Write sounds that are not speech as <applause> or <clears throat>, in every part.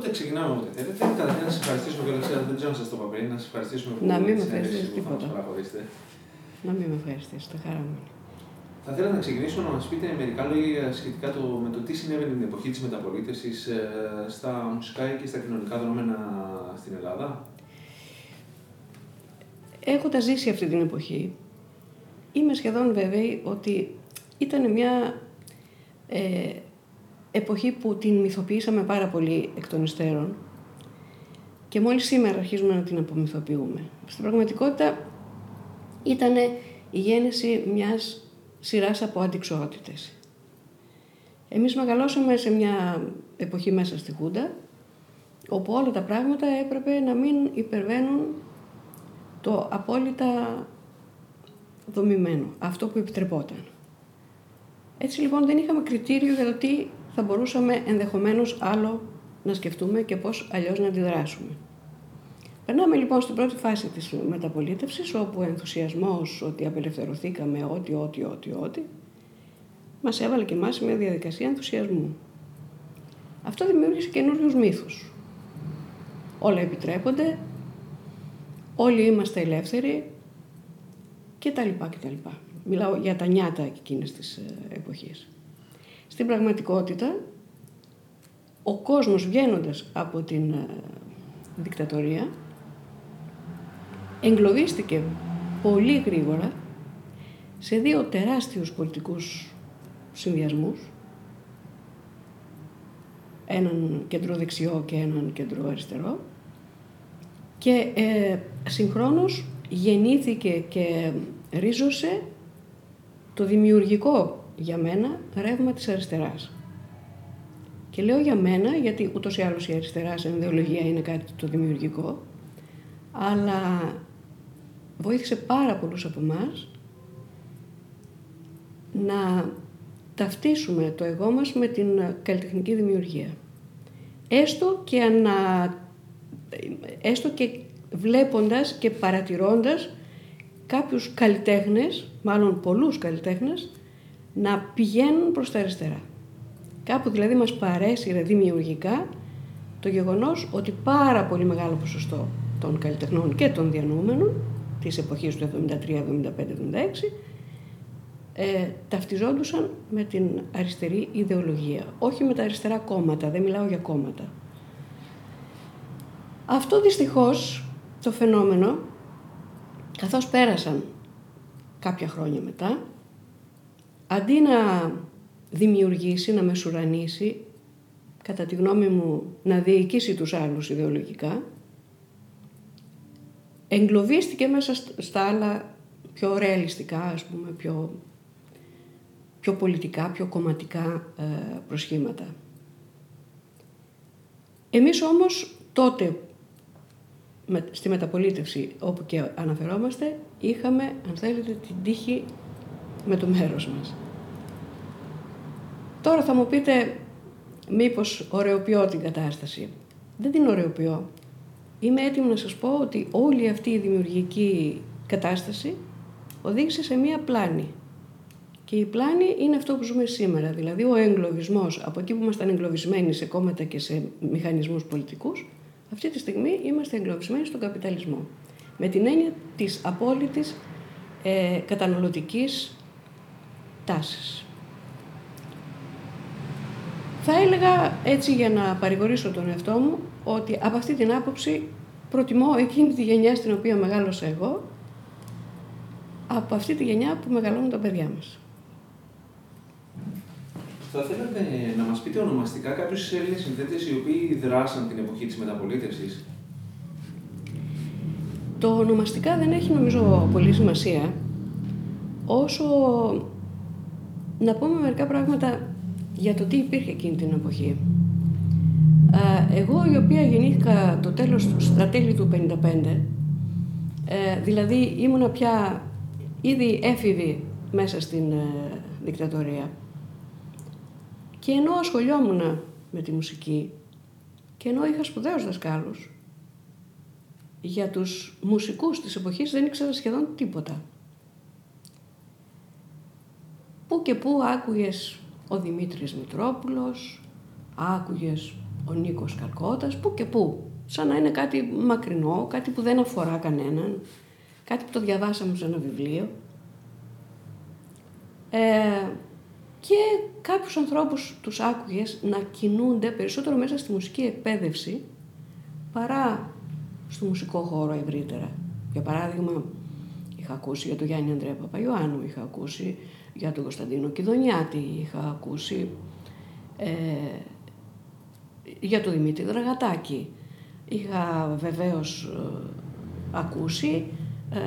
Οπότε ξεκινάμε ό,τι θέλετε. Καταρχήν να σας ευχαριστήσουμε και δεν ξέρω αν σας το είπα πριν, να σας ευχαριστήσουμε που να μην με ευχαριστήσετε τίποτα. Να μην με ευχαριστήσετε, χαρά μου. Θα ήθελα να ξεκινήσω να μας πείτε μερικά λόγια σχετικά το, με το τι συνέβαινε την εποχή της μεταπολίτευσης ε, στα μουσικά και στα κοινωνικά δρόμενα στην Ελλάδα; Έχοντα ζήσει αυτή την εποχή, είμαι σχεδόν βέβαιη ότι ήταν μια ε, εποχή που την μυθοποιήσαμε πάρα πολύ εκ των υστέρων και μόλις σήμερα αρχίζουμε να την απομυθοποιούμε. Στην πραγματικότητα ήταν η γέννηση μιας σειράς από αντικσοότητες. Εμείς μεγαλώσαμε σε μια εποχή μέσα στη Χούντα, όπου όλα τα πράγματα έπρεπε να μην υπερβαίνουν το απόλυτα δομημένο, αυτό που επιτρεπόταν. Έτσι λοιπόν δεν είχαμε κριτήριο για το τι θα μπορούσαμε ενδεχομένως άλλο να σκεφτούμε και πώς αλλιώς να αντιδράσουμε. Περνάμε λοιπόν στην πρώτη φάση της μεταπολίτευσης, όπου ο ενθουσιασμός ότι απελευθερωθήκαμε, ό,τι, ό,τι, ό,τι, ό,τι, μας έβαλε και εμάς μια διαδικασία ενθουσιασμού. Αυτό δημιούργησε καινούριους μύθους. Όλα επιτρέπονται, όλοι είμαστε ελεύθεροι και τα λοιπά και τα λοιπά. Μιλάω για τα νιάτα εκείνης της ε, εποχής. Στην πραγματικότητα, ο κόσμος βγαίνοντας από την ε, δικτατορία εγκλωβίστηκε πολύ γρήγορα σε δύο τεράστιους πολιτικούς συνδυασμούς. Έναν κεντροδεξιό και έναν κεντροαριστερό και ε, συγχρόνως γεννήθηκε και ρίζωσε το δημιουργικό για μένα ρεύμα της αριστεράς. Και λέω για μένα γιατί ούτως ή άλλως η αριστεράς σε ιδεολογία είναι κάτι το δημιουργικό αλλά βοήθησε πάρα πολλούς από εμάς να ταυτίσουμε το εγώ μας με την καλλιτεχνική δημιουργία. Έστω και, ανα... Έστω και βλέποντας και παρατηρώντας κάποιους καλλιτέχνες, μάλλον πολλούς καλλιτέχνες, να πηγαίνουν προς τα αριστερά. Κάπου δηλαδή μας παρέσυρε δημιουργικά το γεγονός ότι πάρα πολύ μεγάλο ποσοστό των καλλιτεχνών και των διανοούμενων της εποχής του 73, 75, 76 ε, ταυτιζόντουσαν με την αριστερή ιδεολογία. Όχι με τα αριστερά κόμματα, δεν μιλάω για κόμματα. Αυτό δυστυχώς το φαινόμενο, καθώς πέρασαν κάποια χρόνια μετά, αντί να δημιουργήσει, να μεσουρανίσει, κατά τη γνώμη μου να διοικήσει τους άλλους ιδεολογικά, εγκλωβίστηκε μέσα στα άλλα πιο ρεαλιστικά, ας πούμε, πιο, πιο πολιτικά, πιο κομματικά ε, προσχήματα. Εμείς όμως τότε, στη μεταπολίτευση όπου και αναφερόμαστε, είχαμε, αν θέλετε, την τύχη με το μέρος μας. Τώρα θα μου πείτε μήπως ωρεοποιώ την κατάσταση. Δεν την ωρεοποιώ. Είμαι έτοιμη να σας πω ότι όλη αυτή η δημιουργική κατάσταση οδήγησε σε μία πλάνη. Και η πλάνη είναι αυτό που ζούμε σήμερα. Δηλαδή ο εγκλωβισμός, από εκεί που ήμασταν εγκλωβισμένοι σε κόμματα και σε μηχανισμούς πολιτικούς, αυτή τη στιγμή είμαστε εγκλωβισμένοι στον καπιταλισμό. Με την έννοια της απόλυτης ε, καταναλωτικής τάσης. Θα έλεγα έτσι για να παρηγορήσω τον εαυτό μου ότι από αυτή την άποψη προτιμώ εκείνη τη γενιά στην οποία μεγάλωσα εγώ από αυτή τη γενιά που μεγαλώνουν τα παιδιά μας. Θα θέλατε να μας πείτε ονομαστικά κάποιους Έλληνες συνθέτες οι οποίοι δράσαν την εποχή της μεταπολίτευσης; Το ονομαστικά δεν έχει νομίζω πολύ σημασία όσο να πούμε μερικά πράγματα για το τι υπήρχε εκείνη την εποχή. Εγώ η οποία γεννήθηκα το τέλος, στα τέλη του 1955, ε, δηλαδή ήμουνα πια ήδη έφηβη μέσα στην ε, δικτατορία και ενώ ασχολιόμουν με τη μουσική και ενώ είχα σπουδαίους δασκάλους, για τους μουσικούς της εποχής δεν ήξερα σχεδόν τίποτα. Πού και πού άκουγες ο Δημήτρης Μητρόπουλος, άκουγες ο Νίκος Καλκώτας, που και που. Σαν να είναι κάτι μακρινό, κάτι που δεν αφορά κανέναν, κάτι που το διαβάσαμε σε ένα βιβλίο. Ε, και κάποιους ανθρώπους τους άκουγες να κινούνται περισσότερο μέσα στη μουσική εκπαίδευση παρά στο μουσικό χώρο ευρύτερα. Για παράδειγμα, είχα ακούσει για τον Γιάννη Ανδρέα Παπαϊωάννου, είχα ακούσει για τον Κωνσταντίνο Κιδονιάτη, είχα ακούσει ε, για τον Δημήτρη Δραγατάκη. Είχα βεβαίως ε, ακούσει ε,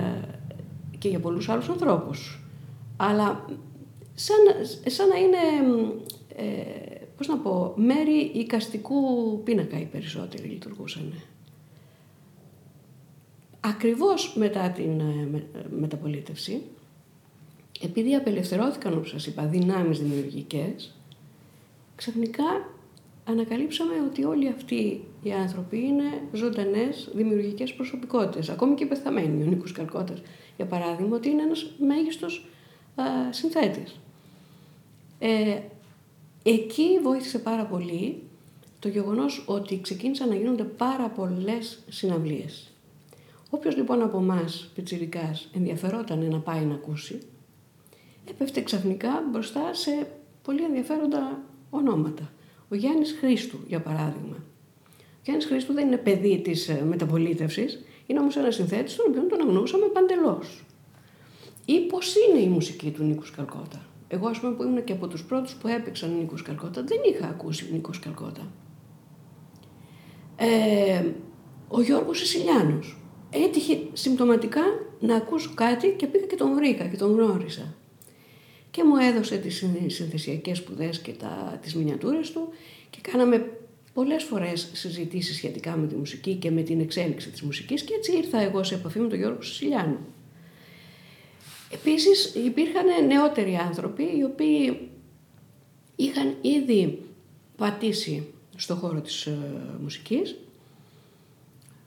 και για πολλούς άλλους ανθρώπους. Αλλά σαν, σαν να είναι, ε, πώς να πω, μέρη οικαστικού πίνακα οι περισσότεροι λειτουργούσαν. Ακριβώς μετά την ε, μεταπολίτευση, επειδή απελευθερώθηκαν, όπως σας είπα, δυνάμεις δημιουργικές, ξαφνικά ανακαλύψαμε ότι όλοι αυτοί οι άνθρωποι είναι ζωντανές δημιουργικές προσωπικότητες. Ακόμη και πεθαμένοι, ο Νίκος Καλκώτας, για παράδειγμα, ότι είναι ένας μέγιστος α, συνθέτης. Ε, εκεί βοήθησε πάρα πολύ το γεγονός ότι ξεκίνησαν να γίνονται πάρα πολλές συναυλίες. Όποιος λοιπόν από εμάς πιτσιρικάς ενδιαφερόταν να πάει να ακούσει, έπεφτε ξαφνικά μπροστά σε πολύ ενδιαφέροντα ονόματα. Ο Γιάννης Χρήστου, για παράδειγμα. Ο Γιάννης Χρήστου δεν είναι παιδί της ε, μεταπολίτευσης, είναι όμως ένας συνθέτης τον οποίο τον αγνούσαμε παντελώς. Ή πώς είναι η μουσική του Νίκου Σκαλκότα. Εγώ, ας πούμε, που ήμουν και από τους πρώτους που έπαιξαν Νίκος Καλκότα, δεν είχα ακούσει Νίκος Καλκότα. Ε, ο Γιώργος Σισιλιάνος. Έτυχε συμπτωματικά να ακούσω κάτι και πήγα και τον βρήκα και τον γνώρισα. Και μου έδωσε τις συνθεσιακές σπουδές και τα, τις μινιατούρες του και κάναμε πολλές φορές συζητήσεις σχετικά με τη μουσική και με την εξέλιξη της μουσικής και έτσι ήρθα εγώ σε επαφή με τον Γιώργο Σισιλιάνο. Επίσης υπήρχαν νεότεροι άνθρωποι οι οποίοι είχαν ήδη πατήσει στο χώρο της ε, μουσικής.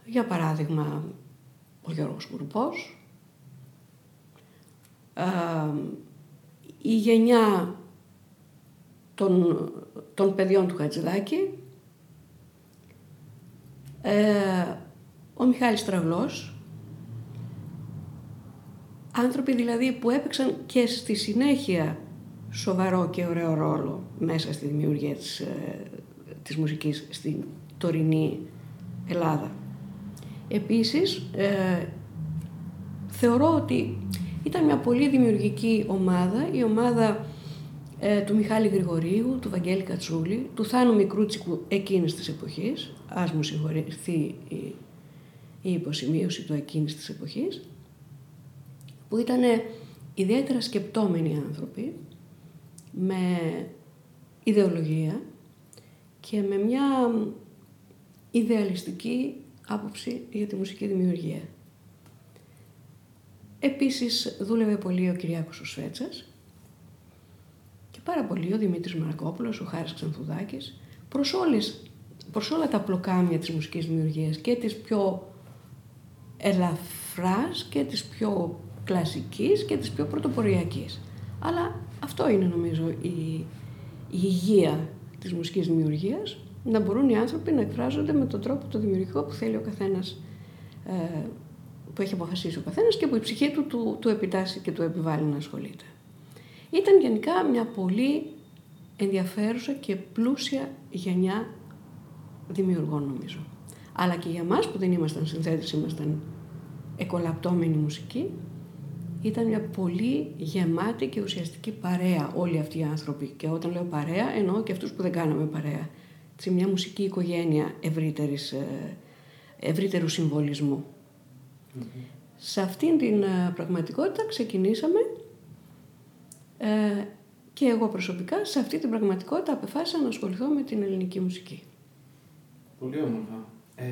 Για παράδειγμα, ο Γιώργος Κουρουπός, ε, η γενιά των, των παιδιών του Χατζηδάκη, ε, ο Μιχάλης Τραυλός, Άνθρωποι δηλαδή που έπαιξαν και στη συνέχεια σοβαρό και ωραίο ρόλο μέσα στη δημιουργία της, ε, της μουσικής στην τωρινή Ελλάδα. Επίσης, ε, θεωρώ ότι ήταν μια πολύ δημιουργική ομάδα, η ομάδα ε, του Μιχάλη Γρηγορίου, του Βαγγέλη Κατσούλη, του Θάνου Μικρούτσικου εκείνης της εποχής, ας μου συγχωρηθεί η, η υποσημείωση του εκείνης της εποχής, που ήταν ιδιαίτερα σκεπτόμενοι άνθρωποι, με ιδεολογία και με μια ιδεαλιστική άποψη για τη μουσική δημιουργία. Επίσης δούλευε πολύ ο Κυριάκος ο Σφέτσας και πάρα πολύ ο Δημήτρης Μαρακόπουλος, ο Χάρης Ξανθουδάκης, προς, όλες, προς όλα τα πλοκάμια της μουσικής δημιουργίας και της πιο ελαφράς και της πιο κλασικής και της πιο πρωτοποριακής. Αλλά αυτό είναι νομίζω η, η υγεία της μουσικής δημιουργίας, να μπορούν οι άνθρωποι να εκφράζονται με τον τρόπο το δημιουργικό που θέλει ο καθένας, ε, που έχει αποφασίσει ο καθένας και που η ψυχή του του, του επιτάσσει και του επιβάλλει να ασχολείται. Ήταν γενικά μια πολύ ενδιαφέρουσα και πλούσια γενιά δημιουργών νομίζω. Αλλά και για μας που δεν ήμασταν συνθέτες, ήμασταν εκολαπτώμενοι μουσική, ήταν μια πολύ γεμάτη και ουσιαστική παρέα όλοι αυτοί οι άνθρωποι. Και όταν λέω παρέα, εννοώ και αυτούς που δεν κάναμε παρέα. Σε μια μουσική οικογένεια ευρύτερης, ε, ευρύτερου Σε αυτήν την ε, πραγματικότητα ξεκινήσαμε ε, και εγώ προσωπικά σε αυτή την πραγματικότητα απεφάσισα να ασχοληθώ με την ελληνική μουσική. Πολύ όμορφα. Ε,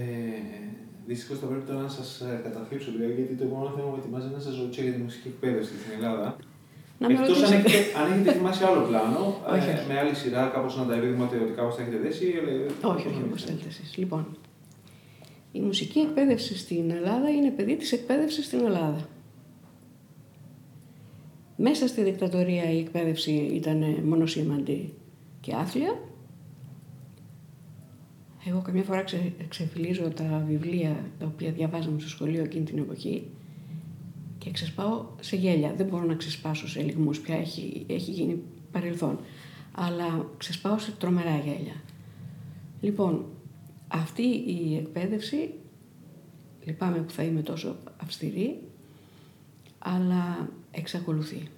Δυστυχώς θα πρέπει τώρα να σας ε, καταθέσω λίγο, γιατί το επόμενο θέμα που ετοιμάζει είναι να σας ρωτήσω για τη μουσική εκπαίδευση στην Ελλάδα. Να Εκτός αν, έχετε, αν έχετε ετοιμάσει άλλο πλάνο, όχι, ε, με άλλη σειρά, κάπως να τα δείτε ότι κάπω θα έχετε δέσει. Ε, όχι, όχι, όπως θέλετε εσείς. Λοιπόν, η μουσική εκπαίδευση στην Ελλάδα είναι παιδί της εκπαίδευσης στην Ελλάδα. Μέσα στη δικτατορία η εκπαίδευση ήταν μονοσήμαντη και άθλια Εγώ καμιά φορά ξε, ξεφυλίζω τα βιβλία τα οποία διαβάζαμε στο σχολείο εκείνη την εποχή και ξεσπάω σε γέλια. Δεν μπορώ να ξεσπάσω σε λιγμούς πια, έχει, έχει γίνει παρελθόν. Αλλά ξεσπάω σε τρομερά γέλια. Λοιπόν, αυτή η εκπαίδευση, λυπάμαι που θα είμαι τόσο αυστηρή, αλλά εξακολουθεί.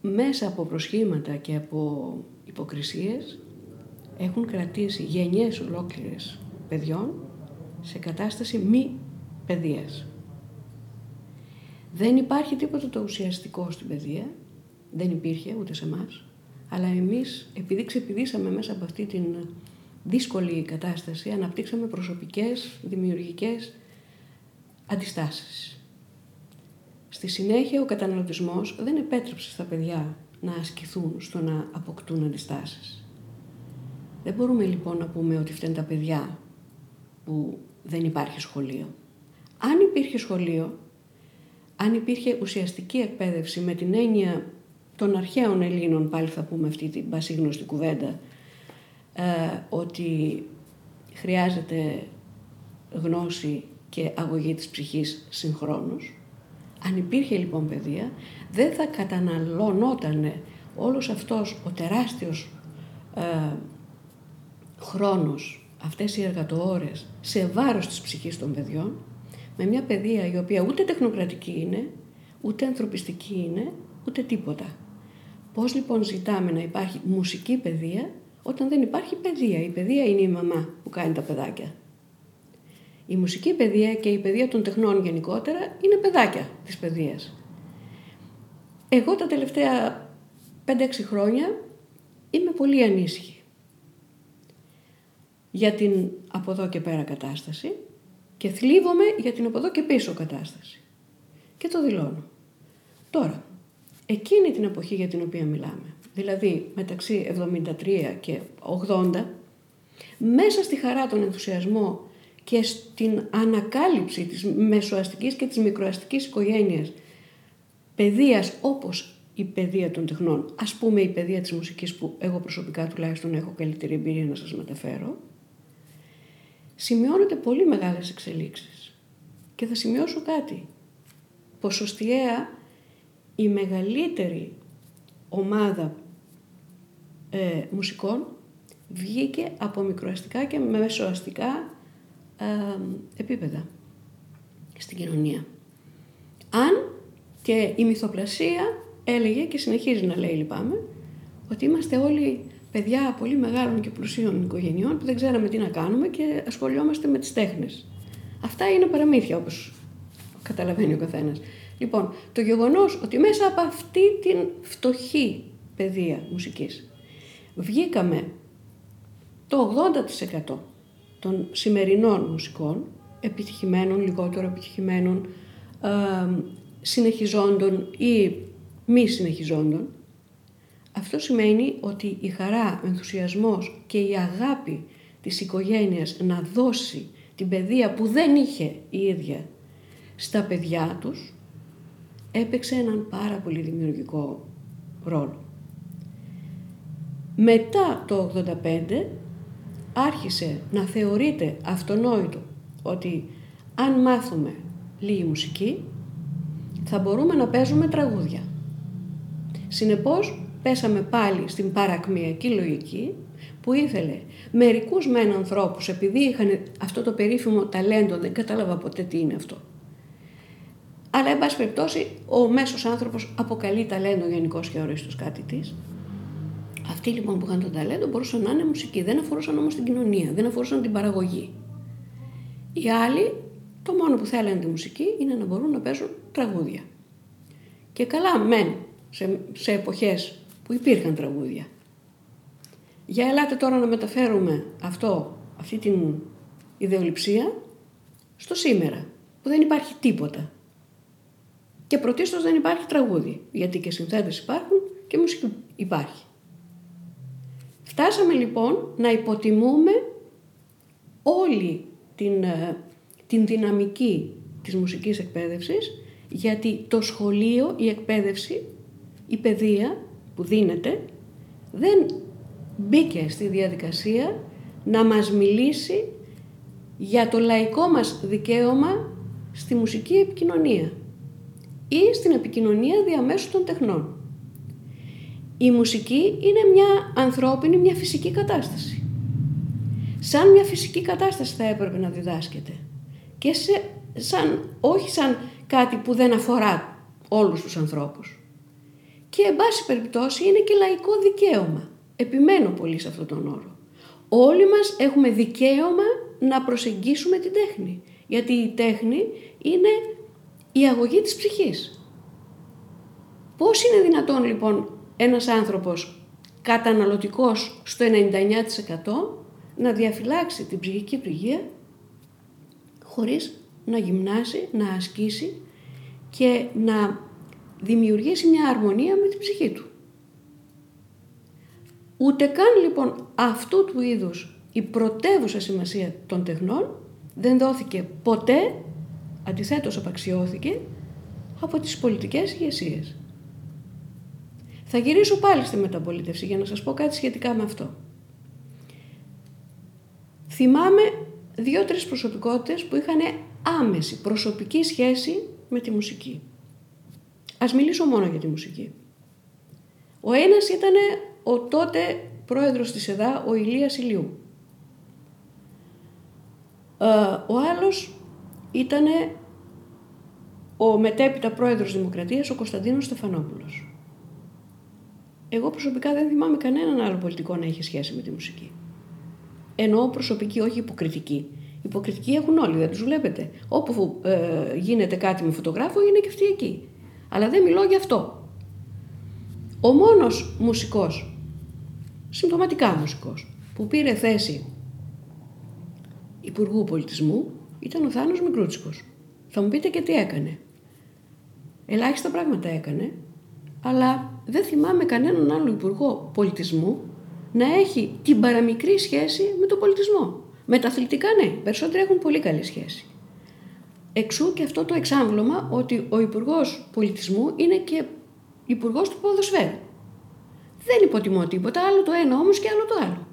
Μέσα από προσχήματα και από υποκρισίες έχουν κρατήσει γενιές ολόκληρες παιδιών σε κατάσταση μη παιδείας. Δεν υπάρχει τίποτα το ουσιαστικό στην παιδεία, δεν υπήρχε ούτε σε εμάς, αλλά εμείς επειδή ξεπηδήσαμε μέσα από αυτή την δύσκολη κατάσταση, αναπτύξαμε προσωπικές, δημιουργικές αντιστάσεις. Στη συνέχεια ο καταναλωτισμός δεν επέτρεψε στα παιδιά να ασκηθούν στο να αποκτούν αντιστάσεις. Δεν μπορούμε λοιπόν να πούμε ότι φταίνουν τα παιδιά που δεν υπάρχει σχολείο. Αν υπήρχε σχολείο, αν υπήρχε ουσιαστική εκπαίδευση με την έννοια των αρχαίων Ελλήνων, πάλι θα πούμε αυτή την πασίγνωστη κουβέντα, ε, ότι χρειάζεται γνώση και αγωγή της ψυχής συγχρόνως. Αν υπήρχε λοιπόν παιδεία, δεν θα καταναλώνονταν όλος αυτός ο τεράστιος ε, χρόνος, αυτές οι εργατοώρες σε βάρος της ψυχής των παιδιών, με μια παιδεία η οποία ούτε τεχνοκρατική είναι, ούτε ανθρωπιστική είναι, ούτε τίποτα. Πώς λοιπόν ζητάμε να υπάρχει μουσική παιδεία όταν δεν υπάρχει παιδεία. Η παιδεία είναι η μαμά που κάνει τα παιδάκια. Η μουσική παιδεία και η παιδεία των τεχνών γενικότερα είναι παιδάκια της παιδείας. Εγώ τα τελευταία 5-6 χρόνια είμαι πολύ ανήσυχη για την από εδώ και πέρα κατάσταση και θλίβομαι για την από εδώ και πίσω κατάσταση. Και το δηλώνω. Τώρα, εκείνη την εποχή για την οποία μιλάμε, δηλαδή μεταξύ 73 και 80, μέσα στη χαρά, τον ενθουσιασμό και στην ανακάλυψη της μεσοαστικής και της μικροαστικής οικογένειας παιδείας όπως η παιδεία των τεχνών, ας πούμε η παιδεία της μουσικής που εγώ προσωπικά τουλάχιστον έχω καλύτερη εμπειρία να σας μεταφέρω, σημειώνονται πολύ μεγάλες εξελίξεις. Και θα σημειώσω κάτι. Ποσοστιαία η μεγαλύτερη ομάδα ε, μουσικών βγήκε από μικροαστικά και μεσοαστικά ε, επίπεδα στην κοινωνία. Αν και η μυθοπλασία έλεγε και συνεχίζει να λέει λυπάμαι ότι είμαστε όλοι παιδιά πολύ μεγάλων και πλουσίων οικογενειών που δεν ξέραμε τι να κάνουμε και ασχολιόμαστε με τις τέχνες. Αυτά είναι παραμύθια όπως καταλαβαίνει ο καθένας. Λοιπόν, το γεγονός ότι μέσα από αυτή την φτωχή παιδεία μουσικής βγήκαμε το 80% των σημερινών μουσικών, επιτυχημένων, λιγότερο επιτυχημένων, ε, συνεχιζόντων ή μη συνεχιζόντων, αυτό σημαίνει ότι η χαρά, ο ενθουσιασμός και η αγάπη της οικογένειας να δώσει την παιδεία που δεν είχε η ίδια στα παιδιά τους, έπαιξε έναν πάρα πολύ δημιουργικό ρόλο. Μετά το 85 άρχισε να θεωρείται αυτονόητο ότι αν μάθουμε λίγη μουσική θα μπορούμε να παίζουμε τραγούδια. Συνεπώς πέσαμε πάλι στην παρακμιακή λογική που ήθελε μερικούς μεν ανθρώπους επειδή είχαν αυτό το περίφημο ταλέντο, δεν κατάλαβα ποτέ τι είναι αυτό. Αλλά, εν πάση περιπτώσει, ο μέσος άνθρωπος αποκαλεί ταλέντο γενικώ και ορίστος κάτι της. Αυτοί λοιπόν που είχαν το ταλέντο μπορούσαν να είναι μουσικοί, δεν αφορούσαν όμως την κοινωνία, δεν αφορούσαν την παραγωγή. Οι άλλοι, το μόνο που θέλανε τη μουσική είναι να μπορούν να παίζουν τραγούδια. Και καλά, μεν, σε, σε εποχές που υπήρχαν τραγούδια. Για ελάτε τώρα να μεταφέρουμε αυτό, αυτή την ιδεολειψία στο σήμερα, που δεν υπάρχει τίποτα. Και πρωτίστως δεν υπάρχει τραγούδι, γιατί και συνθέτες υπάρχουν και μουσική υπάρχει. Φτάσαμε λοιπόν να υποτιμούμε όλη την, ε, την δυναμική της μουσικής εκπαίδευσης, γιατί το σχολείο, η εκπαίδευση, η παιδεία που δίνεται δεν μπήκε στη διαδικασία να μας μιλήσει για το λαϊκό μας δικαίωμα στη μουσική επικοινωνία ή στην επικοινωνία διαμέσου των τεχνών. Η μουσική είναι μια ανθρώπινη, μια φυσική κατάσταση. Σαν μια φυσική κατάσταση θα έπρεπε να διδάσκεται. Και σε, σαν, όχι σαν κάτι που δεν αφορά όλους τους ανθρώπους. Και εν πάση περιπτώσει είναι και λαϊκό δικαίωμα. Επιμένω πολύ σε αυτόν τον όρο. Όλοι μας έχουμε δικαίωμα να προσεγγίσουμε την τέχνη. Γιατί η τέχνη είναι η αγωγή της ψυχής. Πώς είναι δυνατόν λοιπόν ένας άνθρωπος καταναλωτικός στο 99% να διαφυλάξει την ψυχική πληγία χωρίς να γυμνάσει, να ασκήσει και να δημιουργήσει μια αρμονία με την ψυχή του. Ούτε καν λοιπόν αυτού του είδους η πρωτεύουσα σημασία των τεχνών δεν δόθηκε ποτέ, αντιθέτως απαξιώθηκε, από τις πολιτικές ηγεσίες. Θα γυρίσω πάλι στη μεταπολίτευση για να σας πω κάτι σχετικά με αυτό. Θυμάμαι δύο-τρεις προσωπικότητες που είχαν άμεση προσωπική σχέση με τη μουσική. Ας μιλήσω μόνο για τη μουσική. Ο ένας ήταν ο τότε πρόεδρος της ΕΔΑ, ο Ηλίας Ηλιού. Ε, ο άλλος ήταν ο μετέπειτα πρόεδρος Δημοκρατίας, ο Κωνσταντίνος Στεφανόπουλος. Εγώ προσωπικά δεν θυμάμαι κανέναν άλλο πολιτικό να έχει σχέση με τη μουσική. Εννοώ προσωπική, όχι υποκριτική. Υποκριτική έχουν όλοι, δεν τους βλέπετε. Όπου ε, γίνεται κάτι με φωτογράφο, είναι και αυτοί εκεί. Αλλά δεν μιλώ γι' αυτό. Ο μόνος μουσικός, συμπτωματικά μουσικός, που πήρε θέση Υπουργού Πολιτισμού ήταν ο Θάνος Μικρούτσικος. Θα μου πείτε και τι έκανε. Ελάχιστα πράγματα έκανε, αλλά δεν θυμάμαι κανέναν άλλο Υπουργό Πολιτισμού να έχει την παραμικρή σχέση με τον πολιτισμό. Με τα αθλητικά ναι, περισσότεροι έχουν πολύ καλή σχέση. Εξού και αυτό το εξάμβλωμα ότι ο Υπουργός Πολιτισμού είναι και Υπουργός του Ποδοσφαίρου. Δεν υποτιμώ τίποτα, άλλο το ένα όμως και άλλο το άλλο.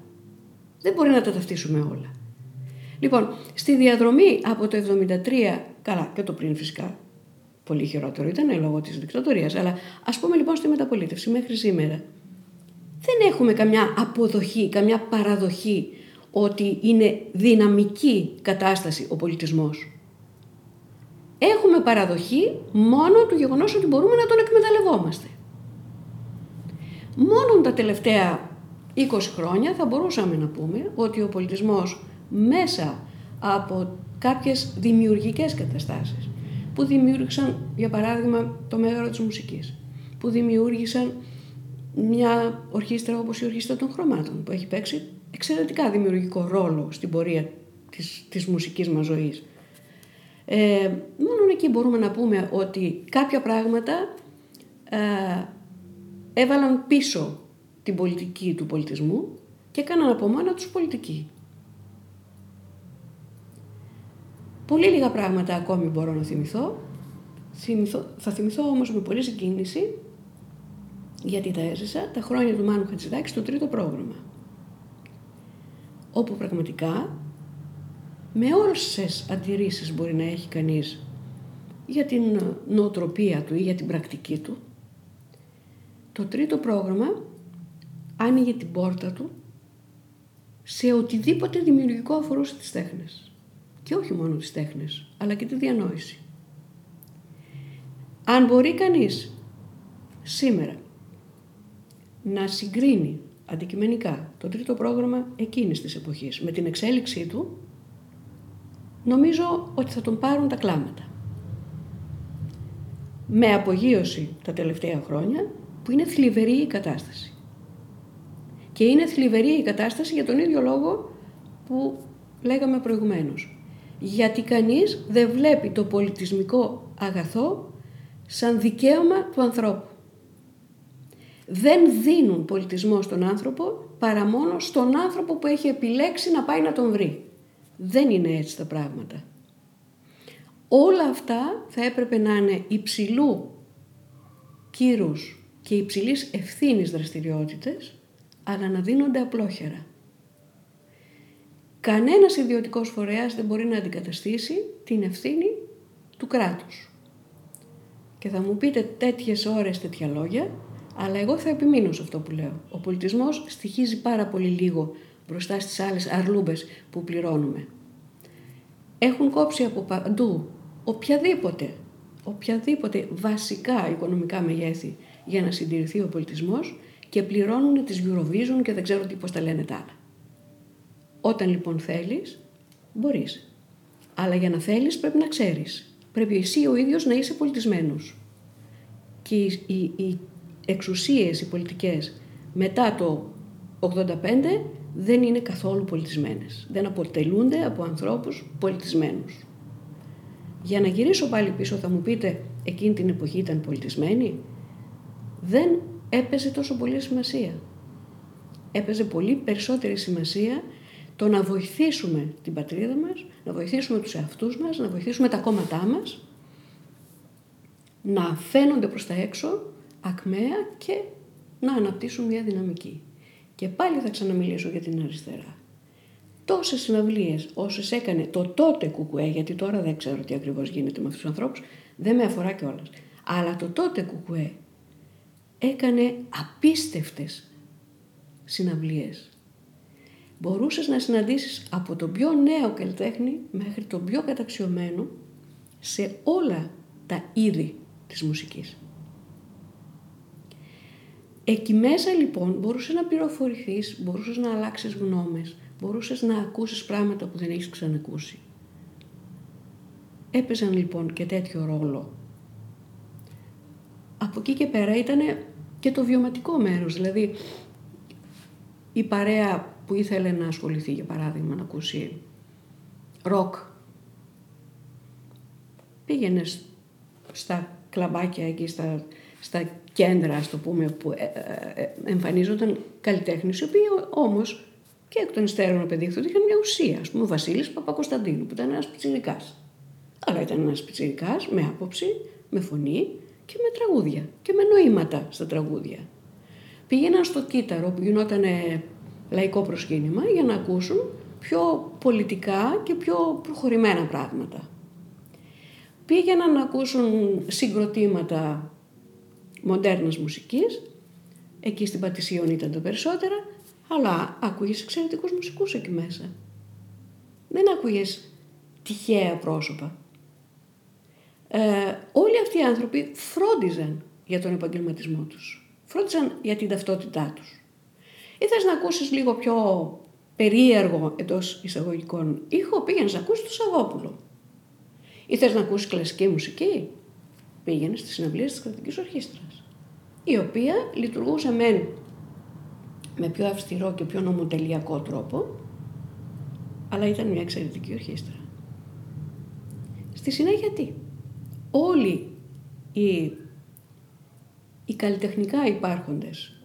Δεν μπορεί να τα ταυτίσουμε όλα. Λοιπόν, στη διαδρομή από το 73, καλά και το πριν φυσικά, πολύ χειρότερο ήταν λόγω της δικτατορίας, αλλά ας πούμε λοιπόν στη μεταπολίτευση μέχρι σήμερα, δεν έχουμε καμιά αποδοχή, καμιά παραδοχή ότι είναι δυναμική κατάσταση ο πολιτισμός. Έχουμε παραδοχή μόνο του γεγονός ότι μπορούμε να τον εκμεταλλευόμαστε. Μόνο τα τελευταία 20 χρόνια θα μπορούσαμε να πούμε ότι ο πολιτισμός μέσα από κάποιες δημιουργικές καταστάσεις που δημιούργησαν, για παράδειγμα, το μέγαρο της μουσικής, που δημιούργησαν μια ορχήστρα όπως η Ορχήστρα των Χρωμάτων, που έχει παίξει εξαιρετικά δημιουργικό ρόλο στην πορεία της, της μουσικής μας ζωής. Ε, μόνο εκεί μπορούμε να πούμε ότι κάποια πράγματα ε, έβαλαν πίσω την πολιτική του πολιτισμού και έκαναν από μόνα τους πολιτική. Πολύ λίγα πράγματα ακόμη μπορώ να θυμηθώ. θυμηθώ θα θυμηθώ όμως με πολύ συγκίνηση, γιατί τα έζησα, τα χρόνια του Μάνου Χατζηδάκη στο τρίτο πρόγραμμα. Όπου πραγματικά, με όσες αντιρρήσεις μπορεί να έχει κανείς για την νοοτροπία του ή για την πρακτική του, το τρίτο πρόγραμμα άνοιγε την πόρτα του σε οτιδήποτε δημιουργικό αφορούσε τις τέχνες και όχι μόνο τις τέχνες, αλλά και τη διανόηση. Αν μπορεί κανείς σήμερα να συγκρίνει αντικειμενικά το τρίτο πρόγραμμα εκείνης της εποχής με την εξέλιξή του, νομίζω ότι θα τον πάρουν τα κλάματα. Με απογείωση τα τελευταία χρόνια, που είναι θλιβερή η κατάσταση. Και είναι θλιβερή η κατάσταση για τον ίδιο λόγο που λέγαμε προηγουμένως γιατί κανείς δεν βλέπει το πολιτισμικό αγαθό σαν δικαίωμα του ανθρώπου. Δεν δίνουν πολιτισμό στον άνθρωπο παρά μόνο στον άνθρωπο που έχει επιλέξει να πάει να τον βρει. Δεν είναι έτσι τα πράγματα. Όλα αυτά θα έπρεπε να είναι υψηλού κύρους και υψηλής ευθύνης δραστηριότητες, αλλά να δίνονται απλόχερα. Κανένας ιδιωτικός φορέας δεν μπορεί να αντικαταστήσει την ευθύνη του κράτους. Και θα μου πείτε τέτοιες ώρες τέτοια λόγια, αλλά εγώ θα επιμείνω σε αυτό που λέω. Ο πολιτισμός στοιχίζει πάρα πολύ λίγο μπροστά στις άλλες αρλούμπες που πληρώνουμε. Έχουν κόψει από παντού οποιαδήποτε, οποιαδήποτε βασικά οικονομικά μεγέθη για να συντηρηθεί ο πολιτισμός και πληρώνουν τις Eurovision και δεν ξέρω τι πώς τα λένε τα άλλα. Όταν λοιπόν θέλεις, μπορείς. Αλλά για να θέλεις πρέπει να ξέρεις. Πρέπει εσύ ο ίδιος να είσαι πολιτισμένος. Και οι, οι, οι εξουσίες, οι πολιτικές μετά το 85 δεν είναι καθόλου πολιτισμένες. Δεν αποτελούνται από ανθρώπους πολιτισμένους. Για να γυρίσω πάλι πίσω θα μου πείτε εκείνη την εποχή ήταν πολιτισμένη. Δεν έπαιζε τόσο πολύ σημασία. Έπαιζε πολύ περισσότερη σημασία το να βοηθήσουμε την πατρίδα μας, να βοηθήσουμε τους εαυτούς μας, να βοηθήσουμε τα κόμματά μας, να φαίνονται προς τα έξω ακμαία και να αναπτύσσουν μια δυναμική. Και πάλι θα ξαναμιλήσω για την αριστερά. Τόσες συναυλίες όσες έκανε το τότε κουκουέ, γιατί τώρα δεν ξέρω τι ακριβώς γίνεται με αυτούς τους ανθρώπους, δεν με αφορά κιόλας. Αλλά το τότε κουκουέ έκανε απίστευτες συναυλίες. Μπορούσες να συναντήσεις από τον πιο νέο καλλιτέχνη μέχρι τον πιο καταξιωμένο σε όλα τα είδη της μουσικής. Εκεί μέσα λοιπόν μπορούσες να πληροφορηθείς, μπορούσες να αλλάξεις γνώμες, μπορούσες να ακούσεις πράγματα που δεν έχεις ξανακούσει. Έπαιζαν λοιπόν και τέτοιο ρόλο. Από εκεί και πέρα ήταν και το βιωματικό μέρος, δηλαδή η παρέα που ήθελε να ασχοληθεί για παράδειγμα να ακούσει ροκ πήγαινε στα κλαμπάκια εκεί, στα, στα κέντρα, ας το πούμε, που ε, ε, ε, εμφανίζονταν καλλιτέχνες, οι οποίοι όμως και εκ των υστέρων απεδείχθηκαν είχαν μια ουσία. Ας πούμε, ο Βασίλης Παπακοσταντίνου, που ήταν ένας πιτσιρικάς. Αλλά ήταν ένας πιτσιρικάς με άποψη, με φωνή και με τραγούδια και με νοήματα στα τραγούδια. Πήγαιναν στο κύτταρο που γινόταν λαϊκό προσκύνημα για να ακούσουν πιο πολιτικά και πιο προχωρημένα πράγματα. Πήγαιναν να ακούσουν συγκροτήματα μοντέρνας μουσικής, εκεί στην Πατησίων ήταν τα περισσότερα, αλλά άκουγες εξαιρετικούς μουσικούς εκεί μέσα. Δεν άκουγες τυχαία πρόσωπα. Ε, όλοι αυτοί οι άνθρωποι φρόντιζαν για τον επαγγελματισμό τους. Φρόντιζαν για την ταυτότητά τους. Ή θες να ακούσεις λίγο πιο περίεργο εντός εισαγωγικών ήχο, πήγαινε να ακούσεις το Σαββόπουλο. Ή θες να ακούσεις κλασική μουσική, πήγαινε στις συναυλίες της κρατικής ορχήστρας, η οποία λειτουργούσε μεν με πιο αυστηρό και πιο νομοτελειακό τρόπο, αλλά ήταν μια εξαιρετική ορχήστρα. Στη συνέχεια τι; Όλοι οι, οι καλλιτεχνικά υπάρχοντες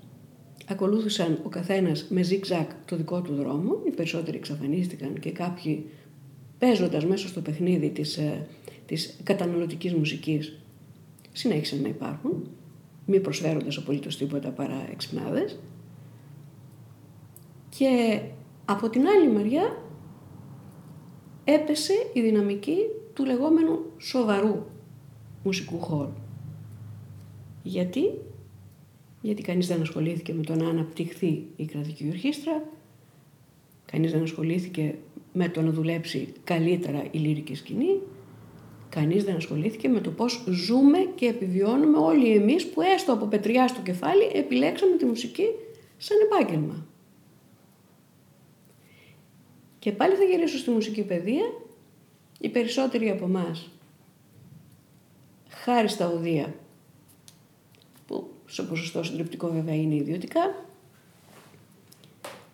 ακολούθησαν ο καθένας με ζικ-ζακ το δικό του δρόμο, οι περισσότεροι εξαφανίστηκαν και κάποιοι παίζοντας μέσα στο παιχνίδι της, ε, της καταναλωτικής μουσικής συνέχισαν να υπάρχουν, μη προσφέροντας απολύτως τίποτα παρά εξυπνάδες. Και από την άλλη μεριά έπεσε η δυναμική του λεγόμενου σοβαρού μουσικού χώρου. Γιατί; Γιατί κανείς δεν ασχολήθηκε με το να αναπτυχθεί η κρατική ορχήστρα, κανείς δεν ασχολήθηκε με το να δουλέψει καλύτερα η λύρικη σκηνή, κανείς δεν ασχολήθηκε με το πώς ζούμε και επιβιώνουμε όλοι εμείς που έστω από πετριά στο κεφάλι επιλέξαμε τη μουσική σαν επάγγελμα. Και πάλι θα γυρίσω στη μουσική παιδεία. Οι περισσότεροι από εμάς, χάρη στα οδεία σε ποσοστό συντριπτικό βέβαια είναι ιδιωτικά,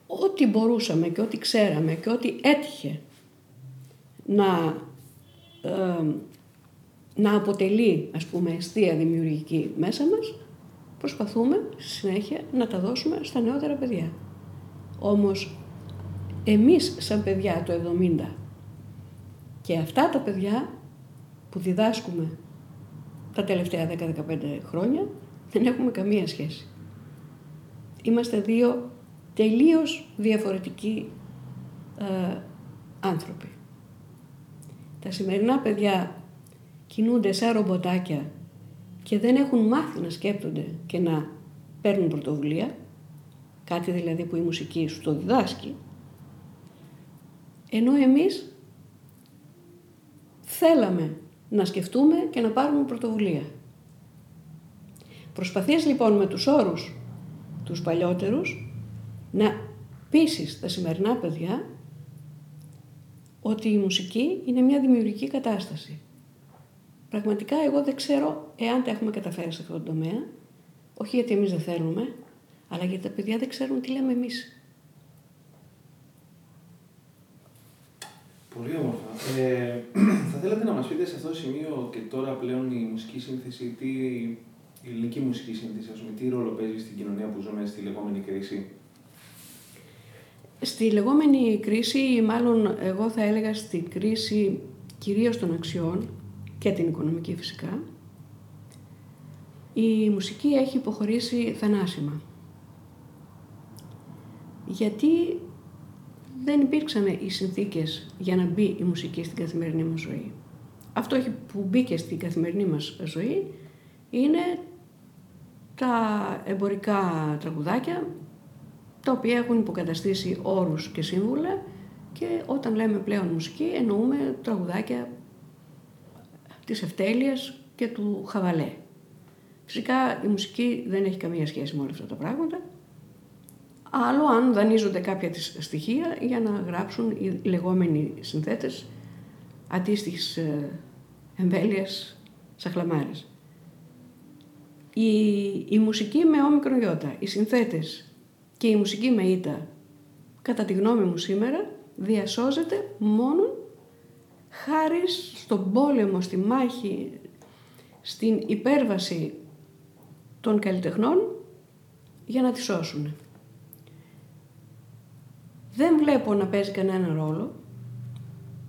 ό,τι μπορούσαμε και ό,τι ξέραμε και ό,τι έτυχε να, να αποτελεί ας πούμε αιστεία δημιουργική μέσα μας, προσπαθούμε συνέχεια να τα δώσουμε στα νεότερα παιδιά. Όμως εμείς σαν παιδιά το 70 και αυτά τα παιδιά που διδάσκουμε τα τελευταία 10-15 χρόνια δεν έχουμε καμία σχέση. Είμαστε δύο τελείως διαφορετικοί ε, άνθρωποι. Τα σημερινά παιδιά κινούνται σαν ρομποτάκια και δεν έχουν μάθει να σκέπτονται και να παίρνουν πρωτοβουλία, κάτι δηλαδή που η μουσική σου το διδάσκει, ενώ εμείς θέλαμε να σκεφτούμε και να πάρουμε πρωτοβουλία. Προσπαθείς λοιπόν με τους όρους τους παλιότερους να πείσεις τα σημερινά παιδιά ότι η μουσική είναι μια δημιουργική κατάσταση. Πραγματικά εγώ δεν ξέρω εάν τα έχουμε καταφέρει σε αυτό το τομέα, όχι γιατί εμείς δεν θέλουμε, αλλά γιατί τα παιδιά δεν ξέρουν τι λέμε εμείς. Πολύ όμορφα. Ε, <clears throat> θα θέλατε να μας πείτε σε αυτό το σημείο και τώρα πλέον η μουσική σύνθεση, τι, η ελληνική μουσική σύνθεση, ας πούμε, τι ρόλο παίζεις στην κοινωνία που ζούμε στη λεγόμενη κρίση; Στη λεγόμενη κρίση, ή μάλλον εγώ θα έλεγα στη κρίση κυρίως των αξιών και την οικονομική φυσικά, η μουσική έχει υποχωρήσει θανάσιμα. Γιατί δεν υπήρξαν οι συνθήκες για να μπει η μουσική στην καθημερινή μας ζωή. Αυτό που μπήκε στην καθημερινή μας ζωή είναι τα εμπορικά τραγουδάκια, τα οποία έχουν υποκαταστήσει όρους και σύμβουλα και όταν λέμε πλέον μουσική εννοούμε τραγουδάκια της ευτέλειας και του χαβαλέ. Φυσικά η μουσική δεν έχει καμία σχέση με όλα αυτά τα πράγματα. Άλλο αν δανείζονται κάποια της στοιχεία για να γράψουν οι λεγόμενοι συνθέτες αντίστοιχης ε, εμβέλειας σαχλαμάρες. Η, η μουσική με όμικρο γιώτα, οι συνθέτες και η μουσική με ήττα, κατά τη γνώμη μου σήμερα, διασώζεται μόνο χάρης στον πόλεμο, στη μάχη, στην υπέρβαση των καλλιτεχνών για να τη σώσουν. Δεν βλέπω να παίζει κανένα ρόλο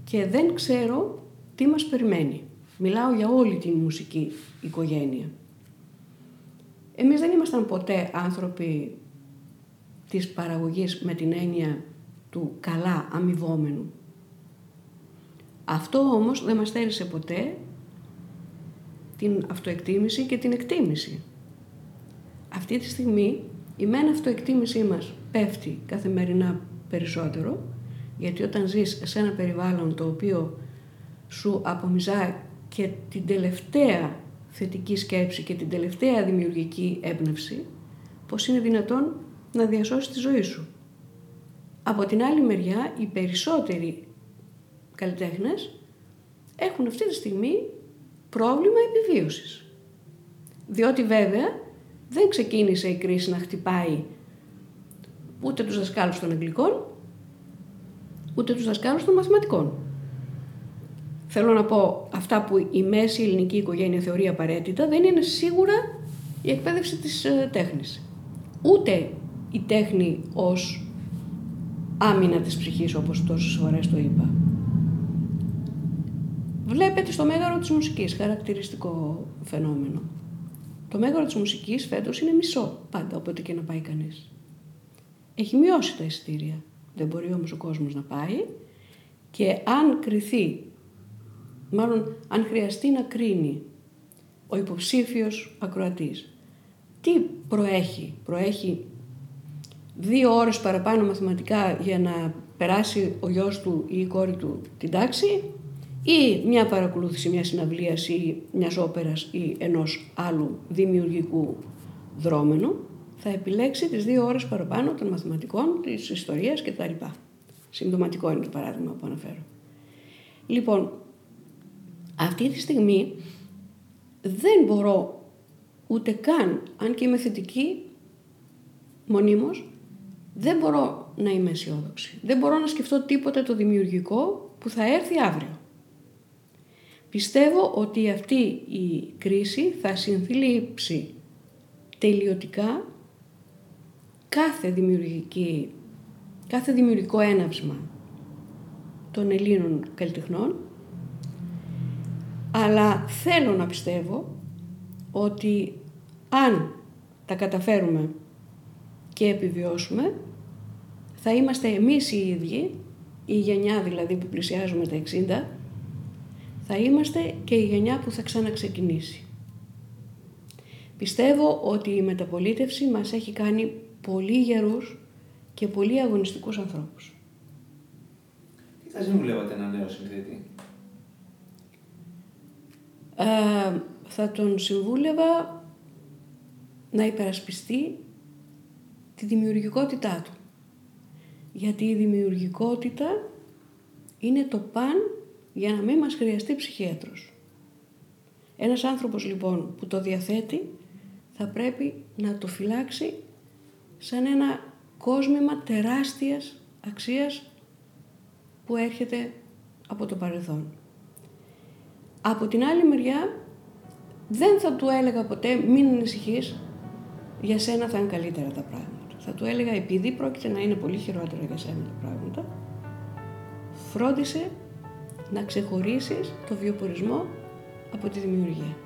και δεν ξέρω τι μας περιμένει. Μιλάω για όλη την μουσική οικογένεια. Εμείς δεν ήμασταν ποτέ άνθρωποι της παραγωγής με την έννοια του καλά αμοιβόμενου. Αυτό όμως δεν μας στέρισε ποτέ την αυτοεκτίμηση και την εκτίμηση. Αυτή τη στιγμή η μεν αυτοεκτίμησή μας πέφτει καθημερινά περισσότερο, γιατί όταν ζεις σε ένα περιβάλλον το οποίο σου απομυζά και την τελευταία θετική σκέψη και την τελευταία δημιουργική έμπνευση, πώς είναι δυνατόν να διασώσεις τη ζωή σου. Από την άλλη μεριά, οι περισσότεροι καλλιτέχνες έχουν αυτή τη στιγμή πρόβλημα επιβίωσης. Διότι βέβαια δεν ξεκίνησε η κρίση να χτυπάει ούτε τους δασκάλους των Αγγλικών, ούτε τους δασκάλους των μαθηματικών. Θέλω να πω, αυτά που η μέση ελληνική οικογένεια θεωρεί απαραίτητα δεν είναι σίγουρα η εκπαίδευση της ε, τέχνης. Ούτε η τέχνη ως άμυνα της ψυχής, όπως τόσες φορές το είπα. Βλέπετε στο μέγαρο της μουσικής, χαρακτηριστικό φαινόμενο. Το μέγαρο της μουσικής φέτος είναι μισό πάντα, όποτε και να πάει κανείς. Έχει μειώσει τα εισιτήρια. Δεν μπορεί όμως ο κόσμος να πάει και αν κριθεί, μάλλον αν χρειαστεί να κρίνει ο υποψήφιος ακροατής, τι προέχει, προέχει δύο ώρες παραπάνω μαθηματικά για να περάσει ο γιος του ή η κόρη του την τάξη ή μια παρακολούθηση μια συναυλίας ή μιας όπερας ή ενός άλλου δημιουργικού δρόμενου θα επιλέξει τις δύο ώρες παραπάνω των μαθηματικών, της ιστορίας κτλ. Συμπτωματικό είναι το παράδειγμα που αναφέρω. Λοιπόν, αυτή τη στιγμή δεν μπορώ ούτε καν, αν και είμαι θετική μονίμως, δεν μπορώ να είμαι αισιόδοξη. Δεν μπορώ να σκεφτώ τίποτα το δημιουργικό που θα έρθει αύριο. Πιστεύω ότι αυτή η κρίση θα συνθλίψει τελειωτικά κάθε, δημιουργική, κάθε δημιουργικό έναυσμα των Ελλήνων καλλιτεχνών αλλά θέλω να πιστεύω ότι αν τα καταφέρουμε και επιβιώσουμε θα είμαστε εμείς οι ίδιοι, η γενιά δηλαδή που πλησιάζουμε τα 60, θα είμαστε και η γενιά που θα ξαναξεκινήσει. Πιστεύω ότι η μεταπολίτευση μας έχει κάνει πολύ γερούς και πολύ αγωνιστικούς ανθρώπους. Τι θα συμβουλεύατε ένα νέο συνθέτη; Ε, θα τον συμβούλευα να υπερασπιστεί τη δημιουργικότητά του. Γιατί η δημιουργικότητα είναι το παν για να μην μας χρειαστεί ψυχίατρος. Ένας άνθρωπος λοιπόν που το διαθέτει θα πρέπει να το φυλάξει σαν ένα κόσμημα τεράστιας αξίας που έρχεται από το παρελθόν. Από την άλλη μεριά δεν θα του έλεγα ποτέ μην ανησυχείς, για σένα θα είναι καλύτερα τα πράγματα. Θα του έλεγα επειδή πρόκειται να είναι πολύ χειρότερα για σένα τα πράγματα, φρόντισε να ξεχωρίσεις το βιοπορισμό από τη δημιουργία.